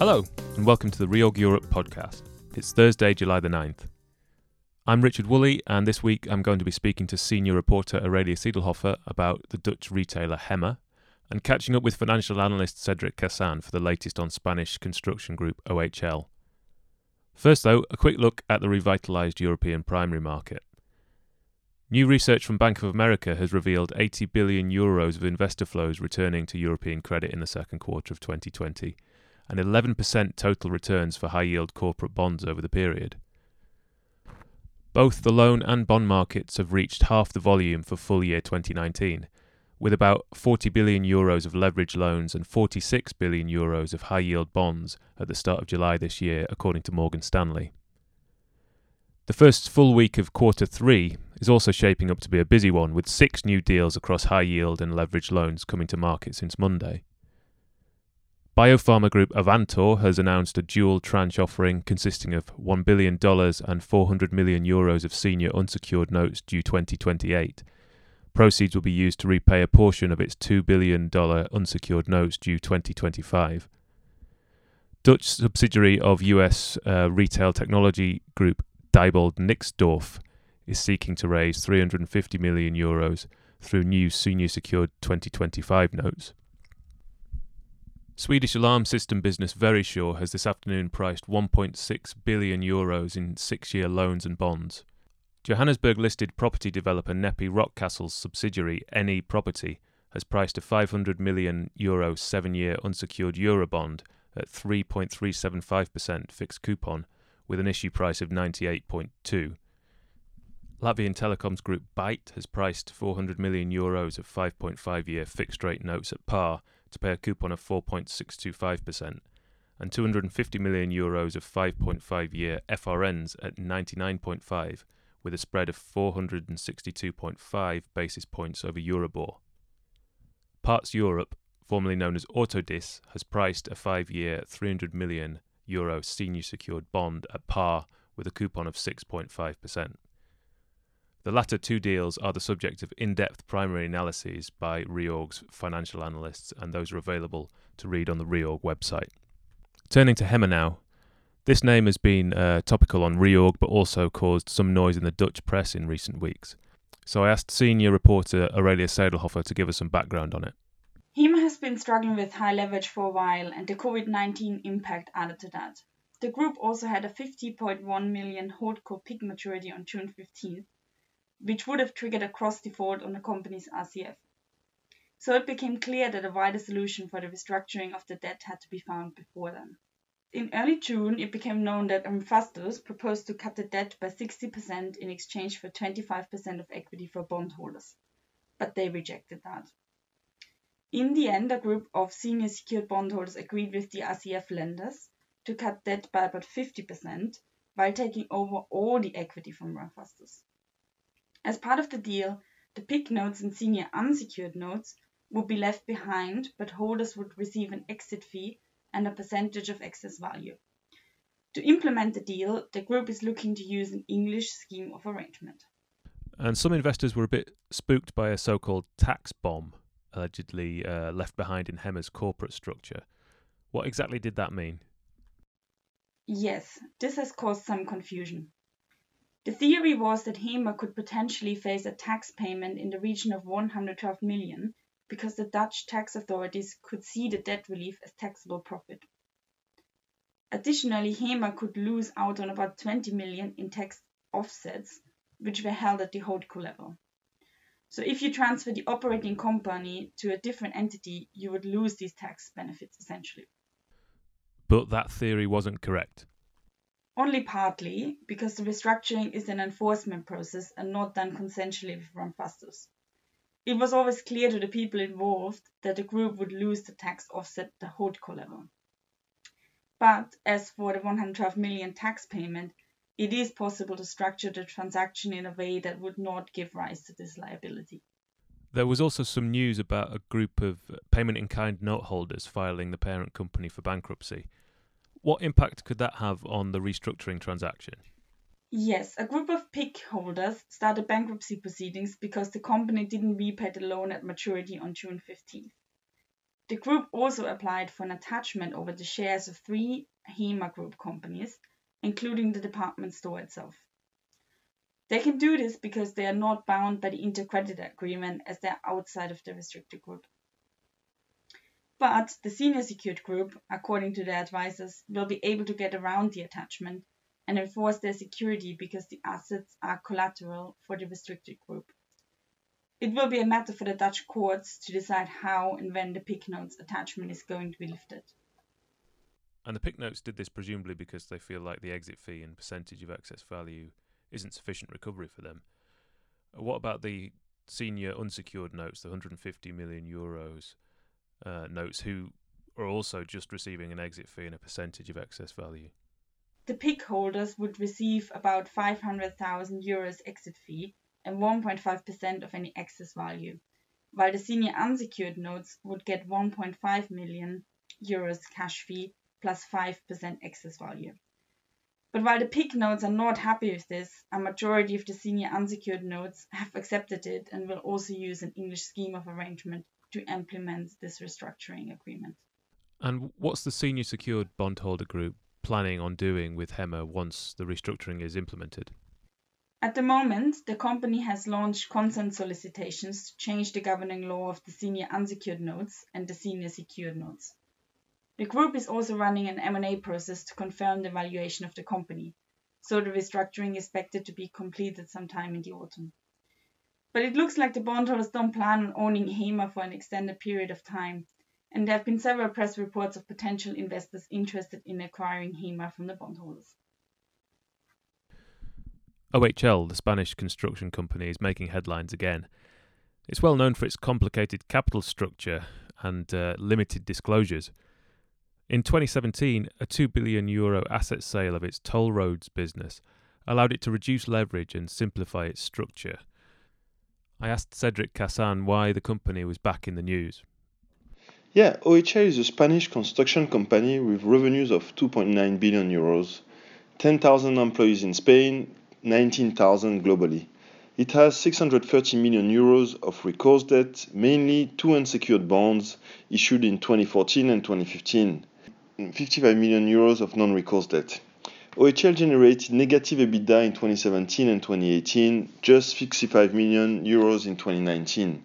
Hello, and welcome to the Reorg Europe podcast. It's Thursday, July the 9th. I'm Richard Woolley, and this week I'm going to be speaking to senior reporter Aurelia Siedelhofer about the Dutch retailer HEMA and catching up with financial analyst Cedric Cassan for the latest on Spanish construction group OHL. First, though, a quick look at the revitalised European primary market. New research from Bank of America has revealed 80 billion euros of investor flows returning to European credit in the second quarter of 2020 and 11% total returns for high yield corporate bonds over the period. Both the loan and bond markets have reached half the volume for full year 2019, with about 40 billion euros of leverage loans and 46 billion euros of high yield bonds at the start of July this year, according to Morgan Stanley. The first full week of quarter three is also shaping up to be a busy one, with six new deals across high yield and leverage loans coming to market since Monday. Biopharma group Avantor has announced a dual tranche offering consisting of $1 billion and 400 million euros of senior unsecured notes due 2028. Proceeds will be used to repay a portion of its $2 billion unsecured notes due 2025. Dutch subsidiary of US uh, retail technology group Diebold Nixdorf is seeking to raise 350 million euros through new senior secured 2025 notes. Swedish alarm system business Verisure has this afternoon priced 1.6 billion euros in six year loans and bonds. Johannesburg listed property developer Nepi Rockcastle's subsidiary NE Property has priced a 500 million euro seven year unsecured Eurobond at 3.375% fixed coupon with an issue price of 98.2. Latvian telecoms group Bite has priced 400 million euros of 5.5 year fixed rate notes at par to pay a coupon of 4.625% and 250 million euros of 5.5 year FRNs at 99.5 with a spread of 462.5 basis points over Euribor. Parts Europe, formerly known as Autodis, has priced a 5-year 300 million euro senior secured bond at par with a coupon of 6.5%. The latter two deals are the subject of in depth primary analyses by Reorg's financial analysts, and those are available to read on the Reorg website. Turning to HEMA now. This name has been uh, topical on Reorg, but also caused some noise in the Dutch press in recent weeks. So I asked senior reporter Aurelia Seidelhofer to give us some background on it. HEMA has been struggling with high leverage for a while, and the COVID 19 impact added to that. The group also had a 50.1 million holdco PIK maturity on June 15th, which would have triggered a cross default on the company's RCF. So it became clear that a wider solution for the restructuring of the debt had to be found before then. In early June, it became known that Ramphastos proposed to cut the debt by 60% in exchange for 25% of equity for bondholders, but they rejected that. In the end, a group of senior secured bondholders agreed with the RCF lenders to cut debt by about 50% while taking over all the equity from Ramphastos. As part of the deal, the PIK notes and senior unsecured notes would be left behind, but holders would receive an exit fee and a percentage of excess value. To implement the deal, the group is looking to use an English scheme of arrangement. And some investors were a bit spooked by a so called tax bomb allegedly uh, left behind in HEMA's corporate structure. What exactly did that mean? Yes, this has caused some confusion. The theory was that HEMA could potentially face a tax payment in the region of 112 million because the Dutch tax authorities could see the debt relief as taxable profit. Additionally, HEMA could lose out on about 20 million in tax offsets, which were held at the holdco level. So if you transfer the operating company to a different entity, you would lose these tax benefits essentially. But that theory wasn't correct. Only partly, because the restructuring is an enforcement process and not done consensually Ramphastos. It was always clear to the people involved that the group would lose the tax offset the holdco level. But as for the 112 million tax payment, it is possible to structure the transaction in a way that would not give rise to this liability. There was also some news about a group of payment in kind note holders filing the parent company for bankruptcy. What impact could that have on the restructuring transaction? Yes, a group of PIK holders started bankruptcy proceedings because the company didn't repay the loan at maturity on June 15th. The group also applied for an attachment over the shares of three HEMA Group companies, including the department store itself. They can do this because they are not bound by the intercreditor agreement as they are outside of the restricted group. But the senior secured group, according to their advisors, will be able to get around the attachment and enforce their security because the assets are collateral for the restricted group. It will be a matter for the Dutch courts to decide how and when the PIK notes attachment is going to be lifted. And the PIK notes did this presumably because they feel like the exit fee and percentage of excess value isn't sufficient recovery for them. What about the senior unsecured notes, the 150 million euros uh, notes, who are also just receiving an exit fee and a percentage of excess value? The PIK holders would receive about 500,000 euros exit fee and 1.5% of any excess value, while the senior unsecured notes would get 1.5 million euros cash fee plus 5% excess value. But while the PIK notes are not happy with this, a majority of the senior unsecured notes have accepted it and will also use an English scheme of arrangement to implement this restructuring agreement. And what's the senior secured bondholder group planning on doing with HEMA once the restructuring is implemented? At the moment, the company has launched consent solicitations to change the governing law of the senior unsecured notes and the senior secured notes. The group is also running an M&A process to confirm the valuation of the company, so the restructuring is expected to be completed sometime in the autumn. But it looks like the bondholders don't plan on owning HEMA for an extended period of time, and there have been several press reports of potential investors interested in acquiring HEMA from the bondholders. OHL, the Spanish construction company, is making headlines again. It's well known for its complicated capital structure and uh, limited disclosures. In 2017, a 2 billion euro asset sale of its toll roads business allowed it to reduce leverage and simplify its structure. I asked Cedric Cassan why the company was back in the news. Yeah, OHL is a Spanish construction company with revenues of 2.9 billion euros, 10,000 employees in Spain, 19,000 globally. It has 630 million euros of recourse debt, mainly two unsecured bonds issued in 2014 and 2015. 55 million euros of non-recourse debt. OHL generated negative EBITDA in 2017 and 2018, just 65 million euros in 2019.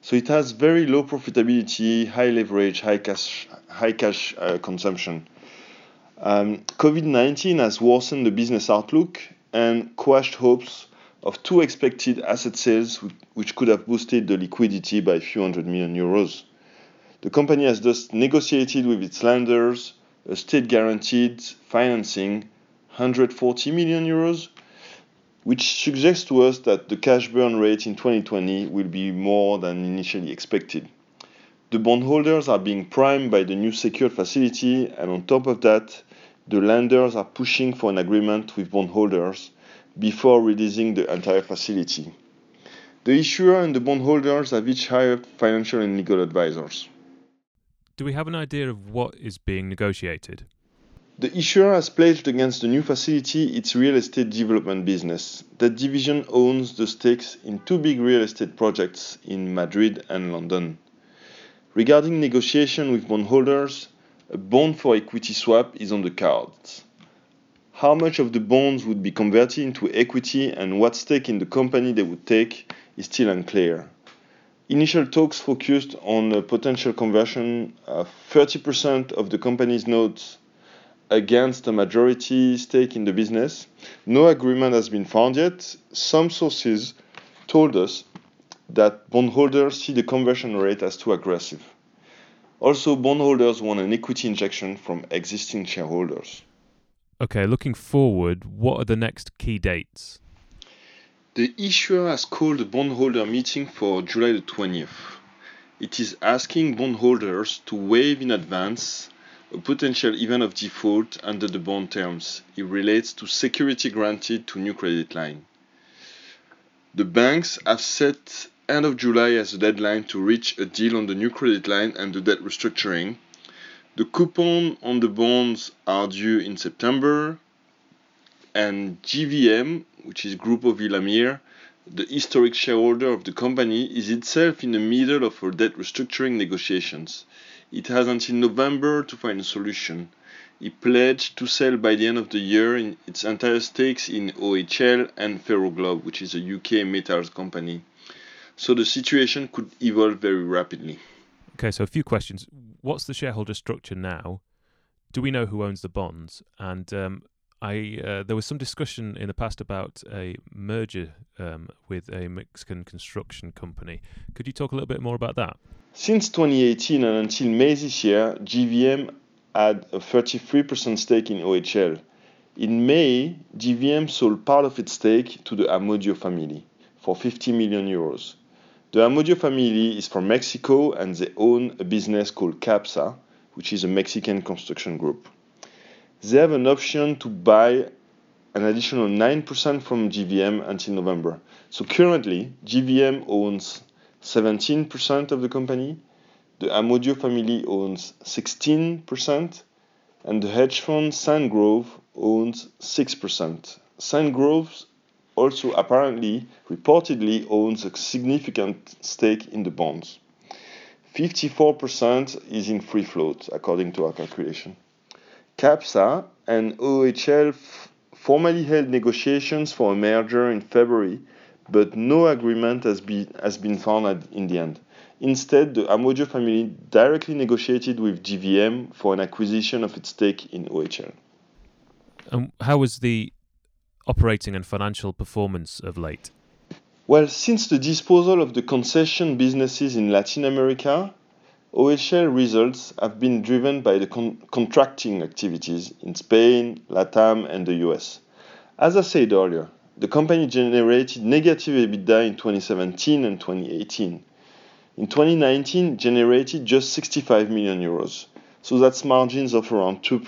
So it has very low profitability, high leverage, high cash, high cash uh, consumption. Um, COVID-19 has worsened the business outlook and quashed hopes of two expected asset sales, which could have boosted the liquidity by a few hundred million euros. The company has thus negotiated with its lenders a state guaranteed financing 140 million euros, which suggests to us that the cash burn rate in 2020 will be more than initially expected. The bondholders are being primed by the new secured facility, and on top of that, the lenders are pushing for an agreement with bondholders before releasing the entire facility. The issuer and the bondholders have each hired financial and legal advisors. Do we have an idea of what is being negotiated? The issuer has pledged against the new facility its real estate development business. That division owns the stakes in two big real estate projects in Madrid and London. Regarding negotiation with bondholders, a bond for equity swap is on the cards. How much of the bonds would be converted into equity and what stake in the company they would take is still unclear. Initial talks focused on a potential conversion of 30% of the company's notes against a majority stake in the business. No agreement has been found yet. Some sources told us that bondholders see the conversion rate as too aggressive. Also, bondholders want an equity injection from existing shareholders. Okay, looking forward, what are the next key dates? The issuer has called a bondholder meeting for July the 20th. It is asking bondholders to waive in advance a potential event of default under the bond terms. It relates to security granted to new credit line. The banks have set end of July as a deadline to reach a deal on the new credit line and the debt restructuring. The coupon on the bonds are due in September and GVM, which is Grupo Villar Mir, the historic shareholder of the company, is itself in the middle of her debt restructuring negotiations. It has until November to find a solution. It pledged to sell by the end of the year in its entire stakes in OHL and Ferroglobe, which is a UK metals company. So the situation could evolve very rapidly. Okay, so a few questions. What's the shareholder structure now? Do we know who owns the bonds? And um, I uh, there was some discussion in the past about a merger um, with a Mexican construction company. Could you talk a little bit more about that? Since 2018 and until May this year, GVM had a 33% stake in OHL. In May, GVM sold part of its stake to the Amodio family for 50 million euros. The Amodio family is from Mexico and they own a business called Caabsa, which is a Mexican construction group they have an option to buy an additional 9% from GVM until November. So currently, GVM owns 17% of the company, the Amodio family owns 16%, and the hedge fund Sandgrove owns 6%. Sandgrove also apparently, reportedly, owns a significant stake in the bonds. 54% is in free float, according to our calculation. Caabsa and OHL formally held negotiations for a merger in February, but no agreement has been, has been found in the end. Instead, the Amodio family directly negotiated with GVM for an acquisition of its stake in OHL. And how was the operating and financial performance of late? Well, since the disposal of the concession businesses in Latin America, OHL results have been driven by the con- contracting activities in Spain, LATAM, and the US. As I said earlier, the company generated negative EBITDA in 2017 and 2018. In 2019, generated just 65 million euros. So that's margins of around 2%,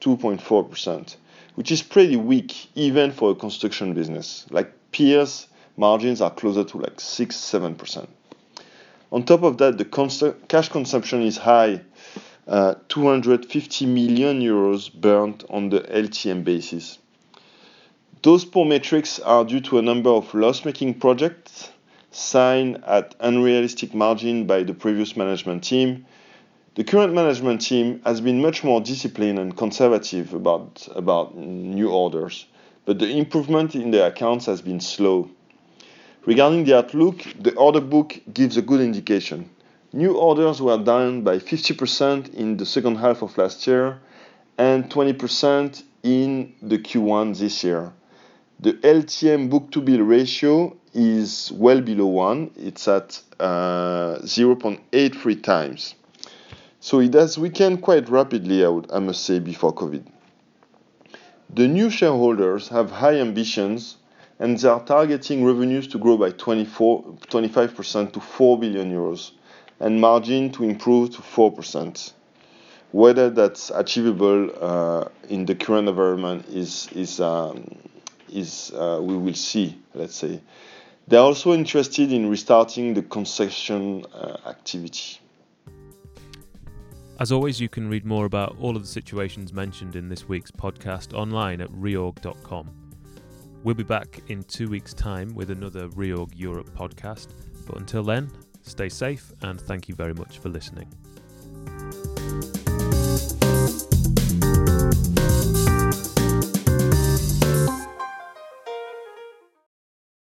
2.4%, which is pretty weak even for a construction business. Like peers, margins are closer to like 6 7%. On top of that, the cash consumption is high, uh, 250 million euros burned on the LTM basis. Those poor metrics are due to a number of loss-making projects signed at unrealistic margin by the previous management team. The current management team has been much more disciplined and conservative about, about new orders, but the improvement in the accounts has been slow. Regarding the outlook, the order book gives a good indication. New orders were down by 50% in the second half of last year and 20% in the Q1 this year. The LTM book-to-bill ratio is well below 1. It's at uh, 0.83 times. So it has weakened quite rapidly, I, would, I must say, before COVID. The new shareholders have high ambitions and they are targeting revenues to grow by 24, 25% to 4 billion euros and margin to improve to 4%. Whether that's achievable uh, in the current environment is is um, is uh, we will see. Let's say they're also interested in restarting the concession uh, activity. As always, you can read more about all of the situations mentioned in this week's podcast online at reorg.com. We'll be back in two weeks' time with another Reorg Europe podcast. But until then, stay safe and thank you very much for listening.